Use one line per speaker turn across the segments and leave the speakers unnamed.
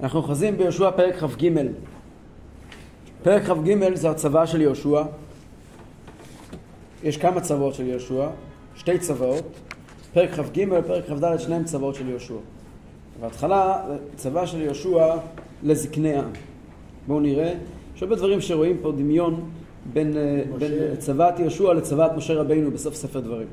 אנחנו אוחזים ביהושע פרק כ"ג. פרק כ"ג זה הצבא של יהושע. יש כמה צבאות של יהושע, שתי צבאות. פרק כ"ג ופרק כ"ד שניהם צבאות של יהושע. בהתחלה צבא של יהושע לזקני העם. בואו נראה. יש הרבה דברים שרואים פה דמיון בין, אה, בין צבאת יהושע לצבאת משה רבינו בסוף ספר דברים.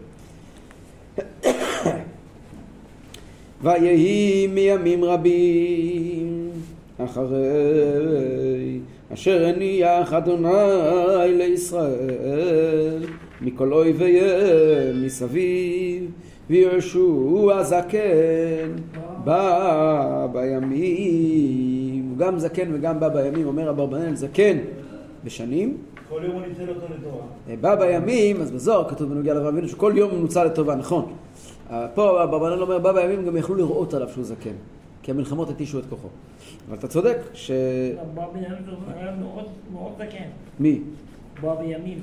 ויהי מימים רבים אחרי אשר הניח אדוני לישראל מכל אויביהם מסביב ויהושע זקן בא בימים הוא גם זקן וגם בא בימים אומר אברבנאל זקן בשנים
כל יום הוא ניצל אותו לתורה.
בא בימים, אז בזוהר כתוב בנוגע לאברהם אבינו שכל יום הוא נוצל לטובה, נכון. פה אברבנאל אומר בא בימים גם יכלו לראות עליו שהוא זקן, כי המלחמות התישו את כוחו. אבל אתה צודק ש...
בא בימים היה מאוד זקן.
מי?
בא בימים.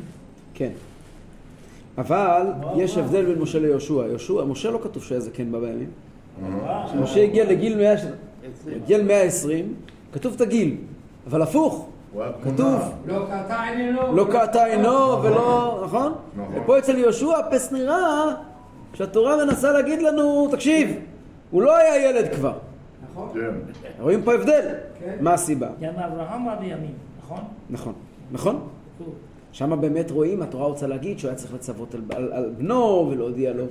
כן. אבל יש הבדל בין משה ליהושע. יהושע, משה לא כתוב שהיה זקן בא בימים. כשמשה הגיע לגיל 100, הגיע ל-120, כתוב את הגיל, אבל הפוך. כתוב,
לא קעתה עינינו.
לא קעתה עינו ולא, נכון?
נכון.
ופה אצל יהושע פס נראה שהתורה מנסה להגיד לנו, תקשיב, הוא לא היה ילד כבר.
נכון?
כן.
רואים פה הבדל.
כן.
מה הסיבה?
גם אברהם בא בימים, נכון?
נכון. נכון? שם באמת רואים, התורה רוצה להגיד שהוא היה צריך לצוות על, על, על בנו ולהודיע לו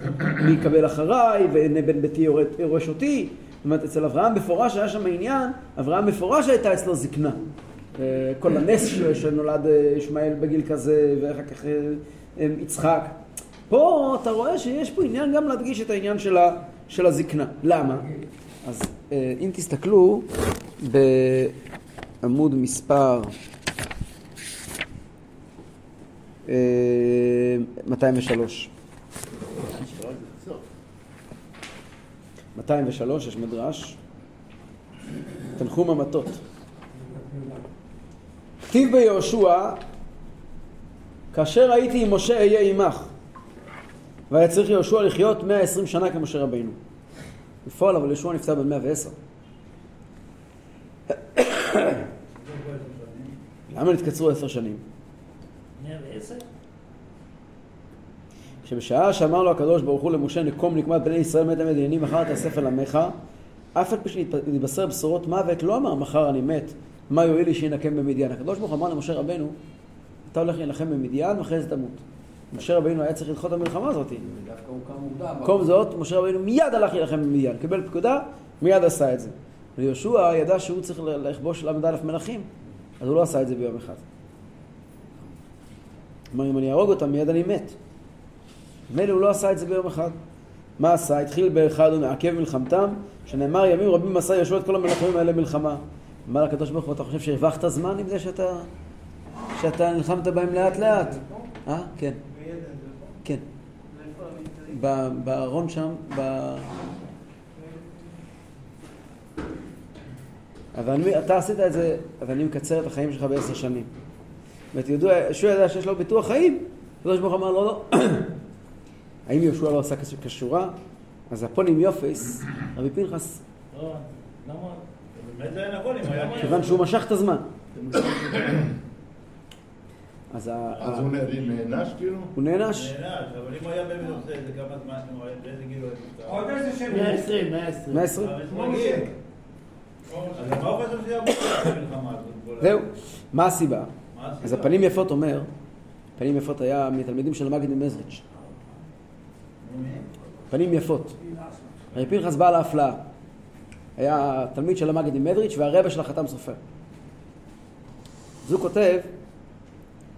מי יקבל אחריי והנה בן ביתי יורש אותי. זאת אומרת, אצל אברהם מפורש היה שם עניין, אברהם מפורש הייתה אצלו זקנה. אה, כל הנס שלו שנולד אה, ישמעאל בגיל כזה ואחר כך אה, יצחק. פה אתה רואה שיש פה עניין גם להדגיש את העניין של, ה, של הזקנה. למה? אז אה, אם תסתכלו בעמוד מספר אה, 203. 203 יש מדרש, תנחום המטות. כתיב ביהושע, כאשר הייתי עם משה אהיה עמך, והיה צריך יהושע לחיות 120 שנה כמשה רבינו. בפועל אבל יהושע נפטר בן 110. למה נתקצרו עשר שנים?
110?
שבשעה שאמר לו הקדוש ברוך הוא למשה נקום נקמת בני ישראל מת המדיינים מחר תאסף אל עמך אף על פי שנתבשר בשורות מוות לא אמר מחר אני מת מה יועיל לי שינקם במדיין הקדוש ברוך הוא אמר למשה רבנו אתה הולך להילחם במדיין ואחרי זה תמות משה רבינו היה צריך לדחות את המלחמה הזאת. במקום זאת משה רבינו מיד הלך להילחם במדיין קיבל פקודה מיד עשה את זה ויהושע ידע שהוא צריך לכבוש ל"א מלכים אז הוא לא עשה את זה ביום אחד אמר אם אני אהרוג אותם מיד אני מת מילא הוא לא עשה את זה ביום אחד. מה עשה? התחיל באחד ומעכב מלחמתם, שנאמר ימים רבים עשה יהושע את כל המלחמים האלה מלחמה. אמר לקדוש ברוך הוא, אתה חושב שהרווחת זמן עם זה שאתה, שאתה נלחמת בהם לאט לאט? אה? כן. כן. בארון שם, ב... אבל אני, אתה עשית את זה, אז אני מקצר את החיים שלך בעשר שנים. ואתה יודע, יהושע ידע שיש לו ביטוח חיים, הקדוש ברוך הוא אמר לו, לא. האם יהושע לא עשה כש- כשורה? אז הפונים יופס, רבי פנחס,
לא, למה?
באמת זה היה נכון, אם היה...
כיוון שהוא משך את הזמן. אז ה-
הוא נענש כאילו?
הוא נענש.
נענש, אבל אם הוא היה באמת עושה את זה כמה זמן, הוא היה- באיזה גיל הוא היה?
עוד איזה שנים.
120, 120.
120.
אבל
כמו
זה
משה.
מגיע. אז מה הוא חושב שיהיה במלחמה הזאת?
זהו. מה הסיבה? אז הפנים יפות אומר, פנים יפות היה מתלמידים של המגיד ממזריץ'. פנים יפות. רבי פנחס בעל ההפלאה. היה תלמיד של המגיד ממזריץ' והרבע של החתם סופר. אז הוא כותב,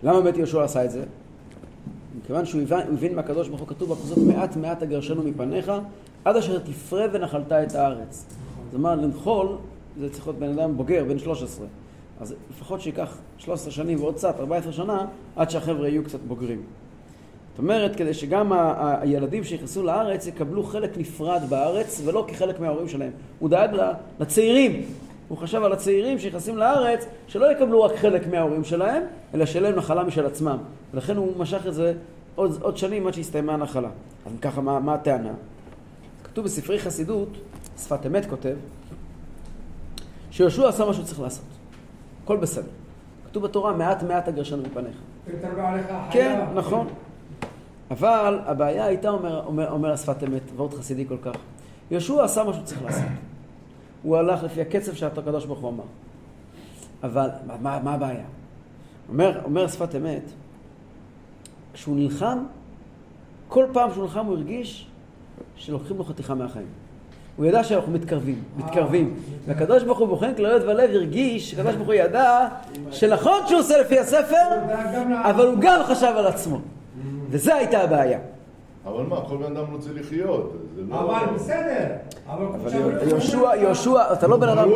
למה באמת יהושע עשה את זה? מכיוון שהוא הבין, הבין מהקדוש ברוך הוא כתוב בפסוק מעט מעט אגרשנו מפניך עד אשר תפרה ונחלת את הארץ. זאת אומרת לנחול זה צריך להיות בן אדם בוגר, בן 13. אז לפחות שייקח 13 שנים ועוד קצת, 14 שנה, עד שהחבר'ה יהיו קצת בוגרים. זאת אומרת, כדי שגם הילדים שנכנסו לארץ יקבלו חלק נפרד בארץ ולא כחלק מההורים שלהם. הוא דאג לצעירים. הוא חשב על הצעירים שנכנסים לארץ, שלא יקבלו רק חלק מההורים שלהם, אלא שיהיה להם נחלה משל עצמם. ולכן הוא משך את זה עוד, עוד שנים עד שהסתיימה הנחלה. אז ככה, מה, מה הטענה? כתוב בספרי חסידות, שפת אמת כותב, שיהושע עשה מה שהוא צריך לעשות. הכל בסדר. כתוב בתורה, מעט מעט אגרשנו מפניך. כן, נכון. אבל הבעיה הייתה, אומר, אומר, אומר השפת אמת, ועוד חסידי כל כך. יהושע עשה מה שהוא צריך לעשות. הוא הלך לפי הקצב שהקדוש ברוך הוא אמר. אבל מה, מה, הבעיה? אומר, אומר שפת אמת, כשהוא נלחם, כל פעם שהוא נלחם הוא הרגיש שלוקחים לו חתיכה מהחיים. הוא ידע שאנחנו מתקרבים, מתקרבים. והקדוש ברוך הוא בוחן כליות ולב הרגיש, הקדוש ברוך הוא ידע שנכון שהוא עושה לפי הספר, אבל הוא גם חשב על עצמו. וזו הייתה הבעיה.
אבל מה, כל בן אדם רוצה לחיות. זה לא...
אבל בסדר. אבל
אבל
עכשיו-
יהושע, יהושע, אתה לא בן אדם...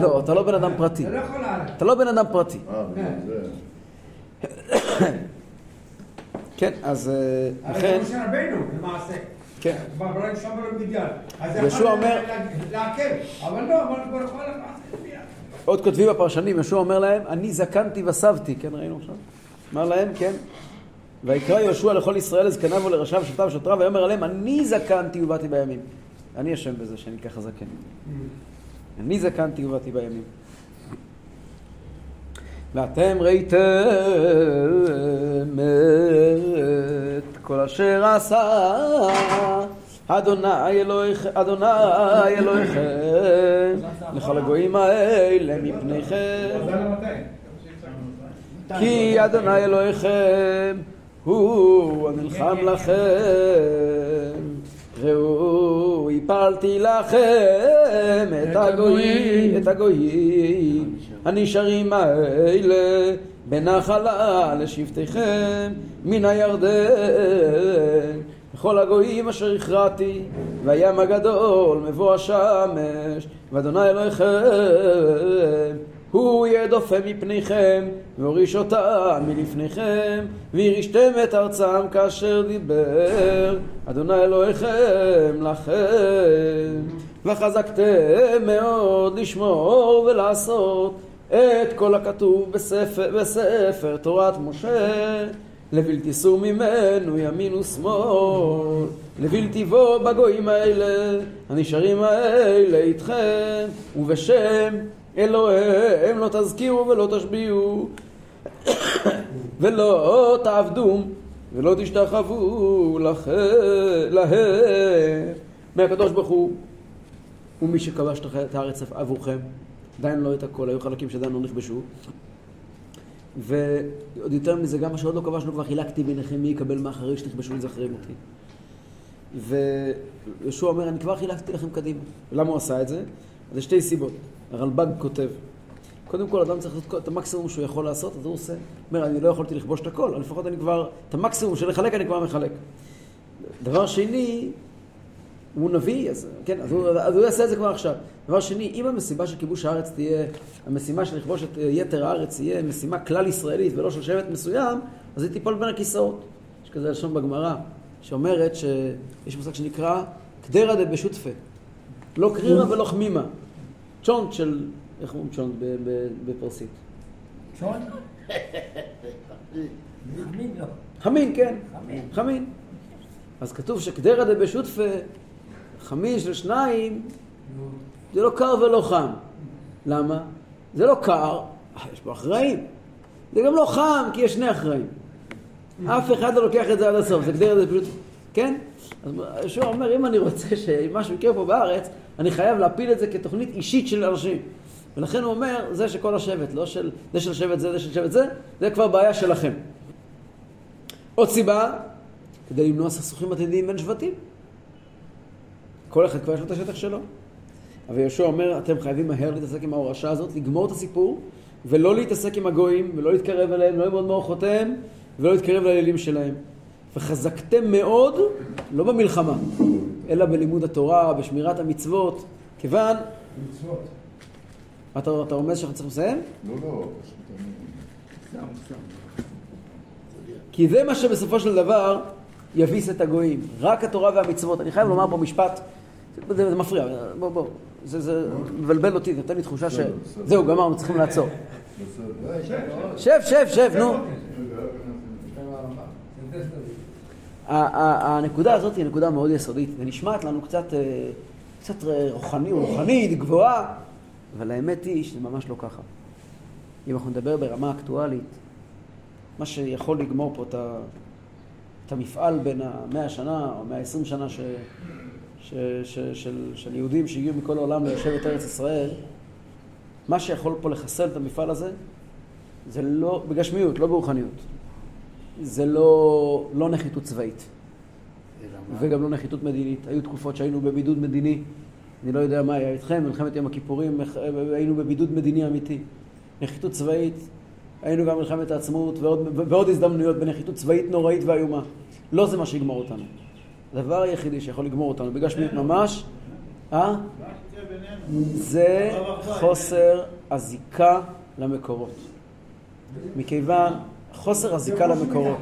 לא, אתה לא בן אדם פרטי.
זה לא.
אתה לא בן אדם פרטי.
אה,
כן.
כן, אז אה,
הרי
לכן,
זה משה רבינו, למעשה.
כן.
כבר ברגע שם לו מדיין. אז
יהושע
יכול לעכב. אבל לא, אבל כבר יכול.
עוד כותבים הפרשנים, יהושע אומר להם, אני זקנתי וסבתי, כן ראינו עכשיו? אמר להם, כן. ויקרא יהושע לכל ישראל לזקניו ולראשיו שבטיו ושוטריו, ויאמר עליהם, אני זקנתי ובאתי בימים. אני אשם בזה שאני ככה זקן. אני זקנתי ובאתי בימים. ואתם ראיתם את כל אשר עשה אדוני אלוהיכם, אדוני אלוהיכם לכל הגויים האלה מפניכם כי אדוני אלוהיכם הוא הנלחם לכם ראו הפלתי לכם את הגויים, את הגויים. הנשארים האלה בנחלה לשבטיכם מן הירדן. וכל הגויים אשר הכרעתי והים הגדול מבוא השמש ואדוני אלוהיכם הוא ידופה מפניכם, והוריש אותם מלפניכם, וירישתם את ארצם כאשר דיבר, אדוני אלוהיכם לכם. וחזקתם מאוד לשמור ולעשות את כל הכתוב בספר, בספר תורת משה, לבלתי סור ממנו ימין ושמאל, לבלתי בוא בגויים האלה, הנשארים האלה איתכם, ובשם אלוהיהם לא תזכירו ולא תשביעו, ולא תעבדו ולא תשתחוו להם. מהקדוש ברוך הוא, הוא מי שכבש את הארץ עבורכם. עדיין לא את הכל, היו חלקים שעדיין לא נכבשו. ועוד יותר מזה, גם מה שעוד לא כבשנו כבר חילקתי ביניכם מי יקבל מה אחרי שתכבשו לזכרם אותי. ויהושע אומר, אני כבר חילקתי לכם קדימה. ולמה הוא עשה את זה? אז יש שתי סיבות. הרלב"ג כותב, קודם כל אדם צריך לעשות את המקסימום שהוא יכול לעשות, אז הוא עושה. אומר, אני לא יכולתי לכבוש את הכל, אבל לפחות אני כבר, את המקסימום של לחלק אני כבר מחלק. דבר שני, הוא נביא, אז, כן, אז הוא, אז הוא יעשה את זה כבר עכשיו. דבר שני, אם המשימה של כיבוש הארץ תהיה, המשימה של לכבוש את אה, יתר הארץ תהיה משימה כלל ישראלית ולא של שבט מסוים, אז היא תיפול בין הכיסאות. יש כזה לשון בגמרא, שאומרת שיש מושג שנקרא קדרא דבשותפה. לא קרירא ולא חמימה. צ'ונט של, איך אומרים צ'ונט בפרסית?
חמין לא.
חמין, כן. חמין. אז כתוב שקדרא דבשותפה, חמין של שניים, זה לא קר ולא חם. למה? זה לא קר, יש פה אחראים. זה גם לא חם, כי יש שני אחראים. אף אחד לא לוקח את זה עד הסוף, זה גדרת, זה פשוט... כן? אז יהושע אומר, אם אני רוצה שמשהו יקרה פה בארץ, אני חייב להפיל את זה כתוכנית אישית של אנשים. ולכן הוא אומר, זה של כל השבט, לא של זה של שבט זה, זה של שבט זה, זה כבר בעיה שלכם. עוד סיבה, כדי למנוע סכסוכים עתידיים בין שבטים. כל אחד כבר יש לו את השטח שלו. אבל יהושע אומר, אתם חייבים מהר להתעסק עם ההורשה הזאת, לגמור את הסיפור, ולא להתעסק עם הגויים, ולא להתקרב אליהם, לא ללמוד מאורחותיהם, ולא להתקרב לאלילים שלהם. וחזקתם מאוד, לא במלחמה, אלא בלימוד התורה, בשמירת המצוות, כיוון...
מצוות.
אתה, אתה רומז שאנחנו צריכים לסיים?
לא, לא, פשוט.
כי זה מה שבסופו של דבר יביס את הגויים. רק התורה והמצוות. אני חייב לומר פה משפט, זה, זה מפריע, בוא, בוא, זה, זה מבלבל אותי, זה נותן לי תחושה ש... זהו, גמרנו, צריכים לעצור. שב, שב, שב, נו. ה- ה- הנקודה הזאת היא נקודה מאוד יסודית, ונשמעת לנו קצת, אה, קצת רוחני, רוחנית, גבוהה, אבל האמת היא שזה ממש לא ככה. אם אנחנו נדבר ברמה אקטואלית, מה שיכול לגמור פה את, ה, את המפעל בין המאה שנה או מאה עשרים שנה ש, ש, ש, של, של יהודים שהגיעו מכל העולם ליישב את ארץ ישראל, מה שיכול פה לחסל את המפעל הזה, זה לא, בגשמיות, לא ברוחניות. זה לא, לא נחיתות צבאית. וגם לא נחיתות מדינית. היו תקופות שהיינו בבידוד מדיני, אני לא יודע מה היה איתכם, מלחמת יום הכיפורים, היינו בבידוד מדיני אמיתי. נחיתות צבאית, היינו גם במלחמת העצמאות ועוד, ועוד הזדמנויות בנחיתות צבאית נוראית ואיומה. לא זה מה שיגמור אותנו. הדבר היחידי שיכול לגמור אותנו בגשמיות ממש, אה? זה חוסר הזיקה למקורות. מכיוון חוסר הזיקה למקורות.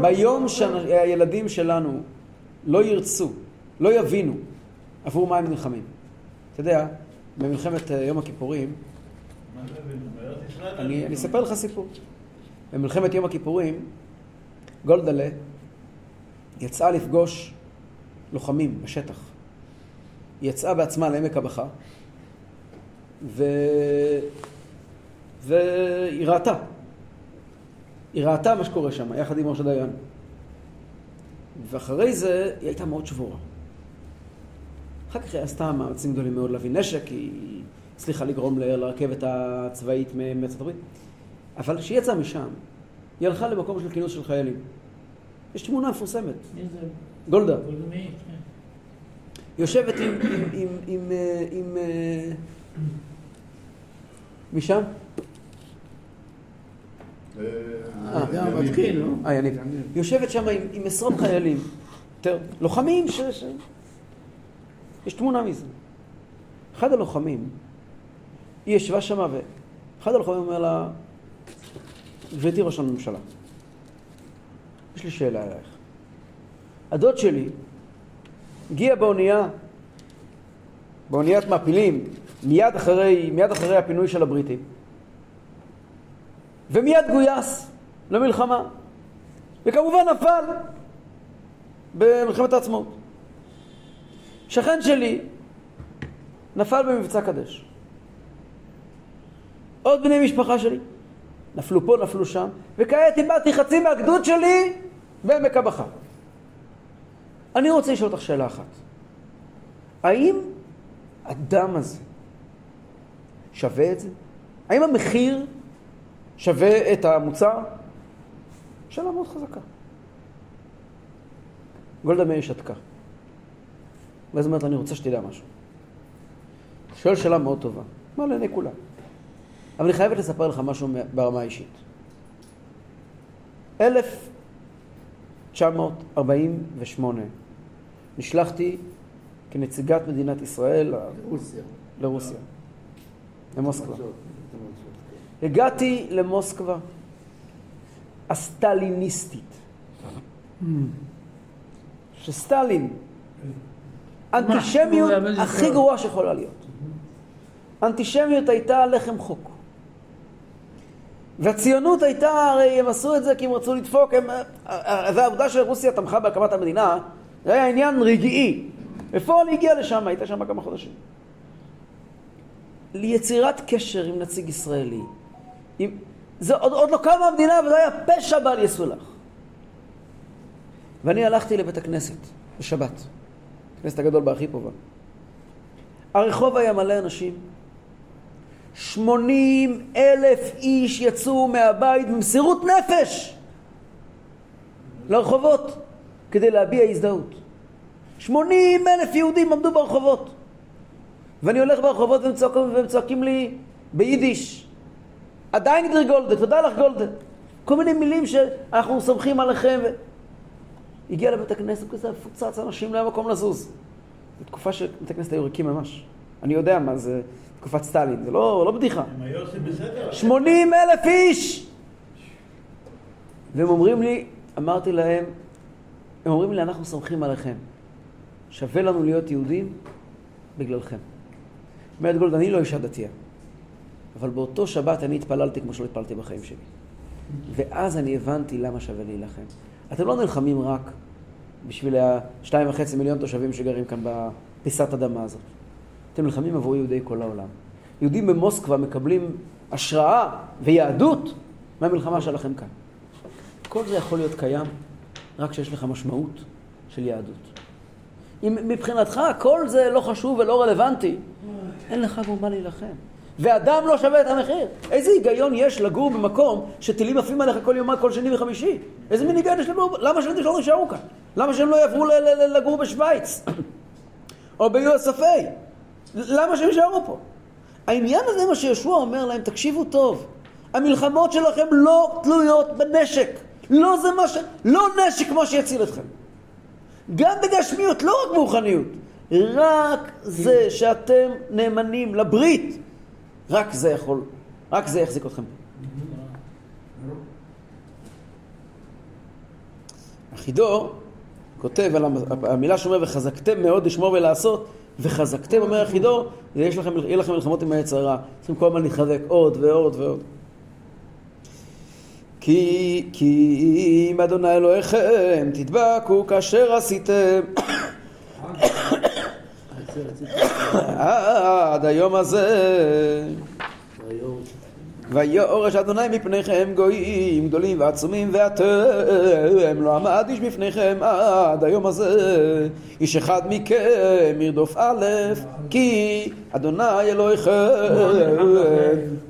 ביום שהילדים שלנו לא ירצו, לא יבינו עבור מה הם נלחמים. אתה יודע, במלחמת אה, יום הכיפורים, אני, אני אספר לך סיפור. במלחמת יום הכיפורים, גולדלה יצאה לפגוש לוחמים בשטח. היא יצאה בעצמה לעמק הבכה, ו... והיא ראתה. היא ראתה מה שקורה שם, יחד עם ראש הדיין. ואחרי זה היא הייתה מאוד שבורה. אחר כך היא עשתה מאמצים גדולים מאוד להביא נשק, היא הצליחה לגרום לרכבת הצבאית מארצות הברית. אבל כשהיא יצאה משם, היא הלכה למקום של כינוס של חיילים. יש תמונה מפורסמת. גולדה.
כן.
יושבת עם... עם, עם, עם, עם אה, משם?
אה, יניב.
המתחיל, לא?
אה, יניב. יושבת שם עם, עשרות חיילים. לוחמים. ש... יש תמונה מזה. אחד הלוחמים, היא ישבה שם ואחד הלוחמים אומר לה, גברתי ראש הממשלה, יש לי שאלה אלייך. הדוד שלי הגיע באונייה, באוניית מעפילים, מיד אחרי, מיד אחרי הפינוי של הבריטים, ומיד גויס למלחמה, וכמובן נפל במלחמת העצמאות. שכן שלי נפל במבצע קדש. עוד בני משפחה שלי נפלו פה, נפלו שם, וכעת איבדתי חצי מהגדוד שלי בעמק הבכה. אני רוצה לשאול אותך שאלה אחת. האם הדם הזה שווה את זה? האם המחיר שווה את המוצר? שאלה מאוד חזקה. גולדה מאיר שתקה. ואז אומרת, אני רוצה שתדע משהו. שואל שאלה מאוד טובה, מה לעיני כולם. אבל אני חייבת לספר לך משהו ברמה האישית. 1948 נשלחתי כנציגת מדינת ישראל
רוסיה.
לרוסיה, למוסקבה. הגעתי למוסקבה הסטליניסטית, שסטלין, אנטישמיות הכי גרועה שיכולה להיות. אנטישמיות הייתה לחם חוק. והציונות הייתה, הרי הם עשו את זה כי הם רצו לדפוק, הם, והעובדה שרוסיה תמכה בהקמת המדינה, זה היה עניין רגעי. בפועל היא הגיעה לשם, הייתה שם כמה חודשים. ליצירת קשר עם נציג ישראלי. עם... זה עוד, עוד לא קמה המדינה, וזה היה פשע בל יסולח. ואני הלכתי לבית הכנסת בשבת, הכנסת הגדול בארכיפובה. הרחוב היה מלא אנשים. 80 אלף איש יצאו מהבית במסירות נפש לרחובות כדי להביע הזדהות. 80 אלף יהודים עמדו ברחובות. ואני הולך ברחובות והם צועקים לי ביידיש, עדיין גדיר גולדה, תודה לך גולדה. כל מיני מילים שאנחנו סומכים עליכם. ו... הגיע לבית הכנסת כזה מפוצץ, אנשים לא היה מקום לזוז. זו תקופה שבית הכנסת היו ריקים ממש. אני יודע מה זה תקופת סטלין, זה לא, לא בדיחה.
הם היו עושים בסדר.
80 אלף איש! והם אומרים לי, אמרתי להם, הם אומרים לי, אנחנו סומכים עליכם. שווה לנו להיות יהודים בגללכם. אומרת גולד, אני לא אישה דתייה, אבל באותו שבת אני התפללתי כמו שלא התפללתי בחיים שלי. ואז אני הבנתי למה שווה להילחם. אתם לא נלחמים רק בשביל השתיים וחצי מיליון תושבים שגרים כאן בפיסת אדמה הזאת. אתם נלחמים עבור יהודי כל העולם. יהודים במוסקבה מקבלים השראה ויהדות מהמלחמה שלכם כאן. כל זה יכול להיות קיים רק כשיש לך משמעות של יהדות. אם מבחינתך כל זה לא חשוב ולא רלוונטי, אין לך כבר להילחם. ואדם לא שווה את המחיר. איזה היגיון יש לגור במקום שטילים עפים עליך כל יומיים, כל שני וחמישי? איזה מין היגיון יש לגור? למה שהילדים שלו לא יישארו כאן? למה שהם לא יעברו לגור בשוויץ? או ב-USFA? למה שהם יישארו פה? העניין הזה, מה שיהושע אומר להם, תקשיבו טוב, המלחמות שלכם לא תלויות בנשק. לא זה מה ש... לא נשק מה שיציל אתכם. גם בגשמיות, לא רק ברוחניות. רק זה שאתם נאמנים לברית, רק זה יכול, רק זה יחזיק אתכם. החידור כותב על המ- המילה שאומר וחזקתם מאוד לשמור ולעשות וחזקתם אומר החידור יש לכם, יהיה לכם מלחמות עם היצר הרע צריכים כל הזמן להתחזק עוד ועוד ועוד. כי, כי אם אדוני אלוהיכם תדבקו כאשר עשיתם עד היום הזה. ויורש אדוני מפניכם גויים גדולים ועצומים ואתם לא עמד איש בפניכם עד היום הזה. איש אחד מכם ירדוף א' כי אדוני אלוהיכם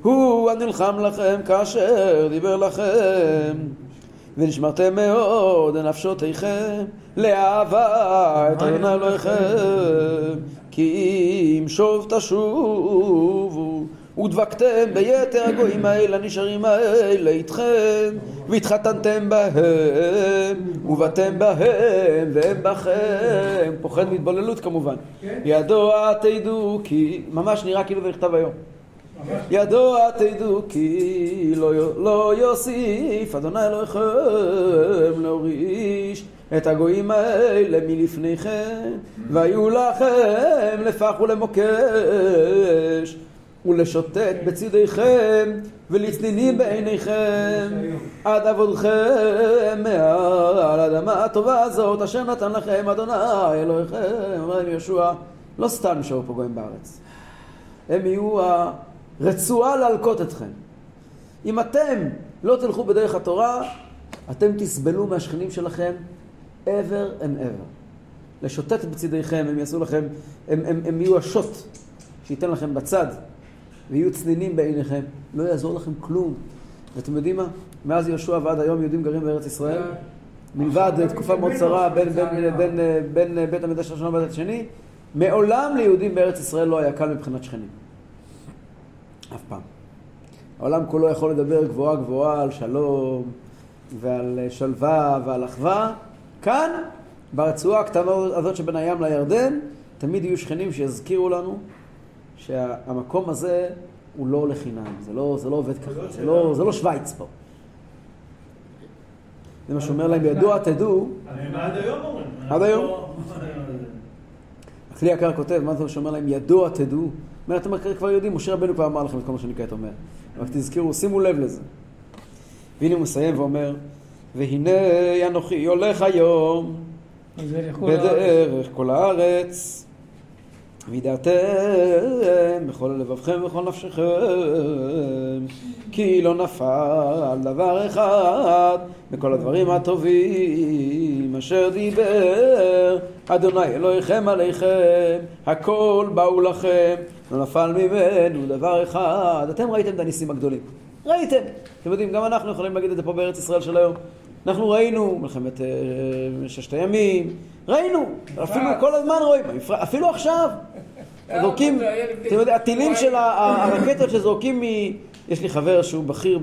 הוא הנלחם לכם כאשר דיבר לכם. ונשמרתם מאוד לנפשותיכם לאהבה את אדוני אלוהיכם כי אם שוב תשובו ודבקתם ביתר הגויים האלה הנשארים האלה איתכם והתחתנתם בהם ובאתם בהם והם בכם. פוחד מהתבוללות כמובן. ידוע תדעו כי ממש נראה כאילו זה נכתב היום. ידוע תדעו כי לא, לא יוסיף אדוני אלוהיכם להוריש את הגויים האלה מלפניכם והיו לכם לפח ולמוקש ולשוטט בצדיכם ולצנינים בעיניכם עד עבודכם מעל האדמה הטובה הזאת אשר נתן לכם אדוני אלוהיכם אומר להם יהושע לא סתם נשארו פה גויים בארץ. הם יהיו הרצועה להלקות אתכם. אם אתם לא תלכו בדרך התורה אתם תסבלו מהשכנים שלכם ever and ever לשוטט בצדיכם הם יעשו לכם הם, הם, הם יהיו השוט שייתן לכם בצד ויהיו צנינים בעיניכם, לא יעזור לכם כלום. ואתם יודעים מה? מאז יהושע ועד היום יהודים גרים בארץ ישראל, מלבד תקופה מאוד קצרה בין, בין, בין, בין, בין בית המקדש הראשון לבית השני, מעולם ליהודים בארץ ישראל לא היה קל מבחינת שכנים. אף פעם. העולם כולו יכול לדבר גבוהה גבוהה על שלום ועל שלווה ועל אחווה. כאן, ברצועה הקטנה הזאת שבין הים לירדן, תמיד יהיו שכנים שיזכירו לנו שהמקום הזה הוא לא לחינם, זה לא, זה לא עובד ככה, זה לא, זה לא שווייץ פה. זה מה שאומר להם, ידוע תדעו,
עד היום אומרים.
עד היום? הכלי יקר כותב, מה זה שאומר להם, ידוע תדעו? אומר, אתם כבר יודעים, משה רבנו כבר אמר לכם את כל מה שאני כעת אומר. רק תזכרו, שימו לב לזה. והנה הוא מסיים ואומר, והנה אנוכי הולך היום בדרך כל הארץ. וידעתם בכל לבבכם ובכל נפשכם כי לא נפל דבר אחד מכל הדברים הטובים אשר דיבר אדוני אלוהיכם עליכם הכל באו לכם לא נפל ממנו דבר אחד. אתם ראיתם את הניסים הגדולים? ראיתם? אתם יודעים גם אנחנו יכולים להגיד את זה פה בארץ ישראל של היום אנחנו ראינו מלחמת אה, ששת הימים ראינו אפילו כל הזמן רואים אפילו עכשיו זורקים, אתם יודעים, הטילים של הרקטות שזורקים מ... יש לי חבר שהוא בכיר